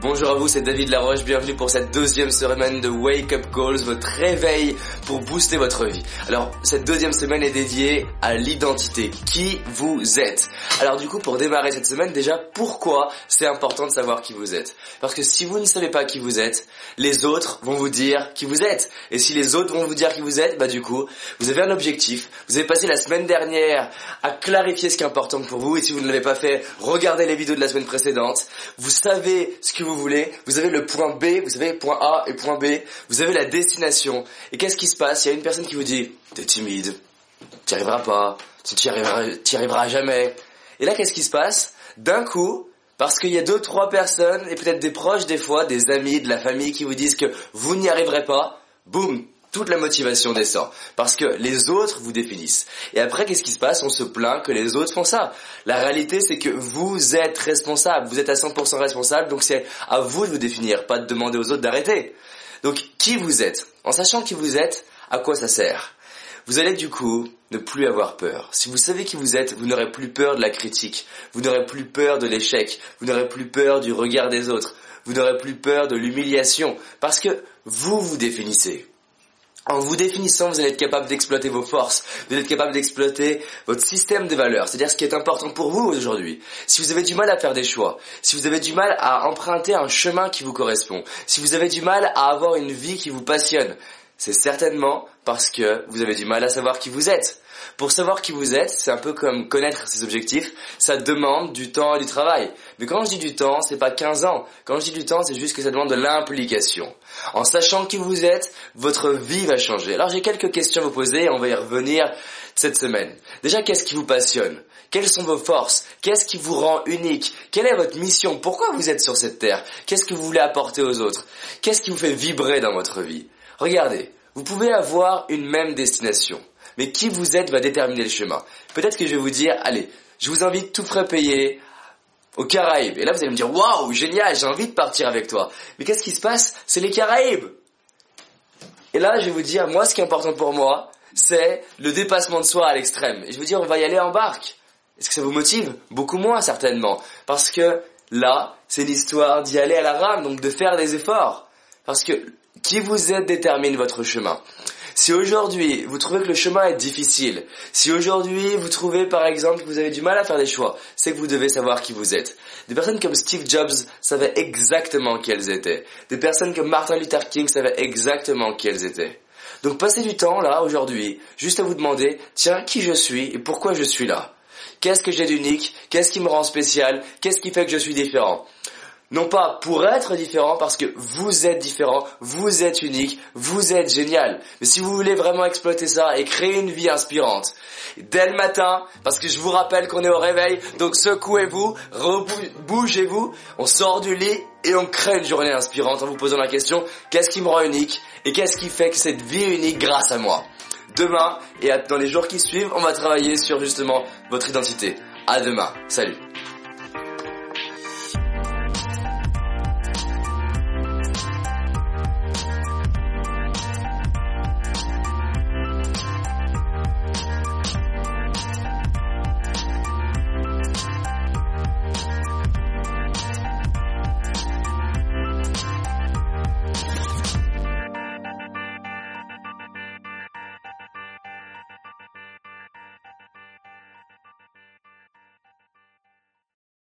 Bonjour à vous, c'est David Laroche, bienvenue pour cette deuxième semaine de Wake Up Calls, votre réveil pour booster votre vie. Alors, cette deuxième semaine est dédiée à l'identité, qui vous êtes? Alors du coup, pour démarrer cette semaine, déjà, pourquoi c'est important de savoir qui vous êtes? Parce que si vous ne savez pas qui vous êtes, les autres vont vous dire qui vous êtes. Et si les autres vont vous dire qui vous êtes, bah du coup, vous avez un objectif, vous avez passé la semaine dernière à clarifier ce qui est important pour vous, et si vous ne l'avez pas fait, regardez les vidéos de la semaine précédente, vous savez ce que vous voulez, vous avez le point B, vous savez point A et point B, vous avez la destination. Et qu'est-ce qui se passe? Il y a une personne qui vous dit "T'es timide, t'y arriveras pas, t'y arriveras, arriveras jamais." Et là, qu'est-ce qui se passe? D'un coup, parce qu'il y a deux, trois personnes, et peut-être des proches des fois, des amis, de la famille qui vous disent que vous n'y arriverez pas, boum, toute la motivation descend. Parce que les autres vous définissent. Et après, qu'est-ce qui se passe? On se plaint que les autres font ça. La réalité, c'est que vous êtes responsable. Vous êtes à 100% responsable. Donc c'est à vous de vous définir, pas de demander aux autres d'arrêter. Donc qui vous êtes? En sachant qui vous êtes, à quoi ça sert? Vous allez du coup ne plus avoir peur. Si vous savez qui vous êtes, vous n'aurez plus peur de la critique, vous n'aurez plus peur de l'échec, vous n'aurez plus peur du regard des autres, vous n'aurez plus peur de l'humiliation, parce que vous vous définissez. En vous définissant, vous allez être capable d'exploiter vos forces, vous allez être capable d'exploiter votre système de valeurs, c'est-à-dire ce qui est important pour vous aujourd'hui. Si vous avez du mal à faire des choix, si vous avez du mal à emprunter un chemin qui vous correspond, si vous avez du mal à avoir une vie qui vous passionne, c'est certainement parce que vous avez du mal à savoir qui vous êtes. Pour savoir qui vous êtes, c'est un peu comme connaître ses objectifs, ça demande du temps et du travail. Mais quand je dis du temps, c'est pas 15 ans. Quand je dis du temps, c'est juste que ça demande de l'implication. En sachant qui vous êtes, votre vie va changer. Alors j'ai quelques questions à vous poser et on va y revenir cette semaine. Déjà, qu'est-ce qui vous passionne? Quelles sont vos forces? Qu'est-ce qui vous rend unique? Quelle est votre mission? Pourquoi vous êtes sur cette terre? Qu'est-ce que vous voulez apporter aux autres? Qu'est-ce qui vous fait vibrer dans votre vie? Regardez, vous pouvez avoir une même destination, mais qui vous êtes va déterminer le chemin. Peut-être que je vais vous dire, allez, je vous invite tout frais payé aux Caraïbes. Et là, vous allez me dire, waouh, génial, j'ai envie de partir avec toi. Mais qu'est-ce qui se passe? C'est les Caraïbes. Et là, je vais vous dire, moi, ce qui est important pour moi, c'est le dépassement de soi à l'extrême. Et je vais vous dire, on va y aller en barque. Est-ce que ça vous motive? Beaucoup moins, certainement. Parce que là, c'est l'histoire d'y aller à la rame, donc de faire des efforts. Parce que qui vous êtes détermine votre chemin. Si aujourd'hui vous trouvez que le chemin est difficile, si aujourd'hui vous trouvez par exemple que vous avez du mal à faire des choix, c'est que vous devez savoir qui vous êtes. Des personnes comme Steve Jobs savaient exactement qui elles étaient. Des personnes comme Martin Luther King savaient exactement qui elles étaient. Donc passez du temps là aujourd'hui juste à vous demander tiens qui je suis et pourquoi je suis là? Qu'est-ce que j'ai d'unique? Qu'est-ce qui me rend spécial? Qu'est-ce qui fait que je suis différent? Non pas pour être différent, parce que vous êtes différent, vous êtes unique, vous êtes génial. Mais si vous voulez vraiment exploiter ça et créer une vie inspirante, dès le matin, parce que je vous rappelle qu'on est au réveil, donc secouez-vous, bougez-vous, on sort du lit et on crée une journée inspirante en vous posant la question, qu'est-ce qui me rend unique et qu'est-ce qui fait que cette vie est unique grâce à moi? Demain et dans les jours qui suivent, on va travailler sur justement votre identité. À demain. Salut.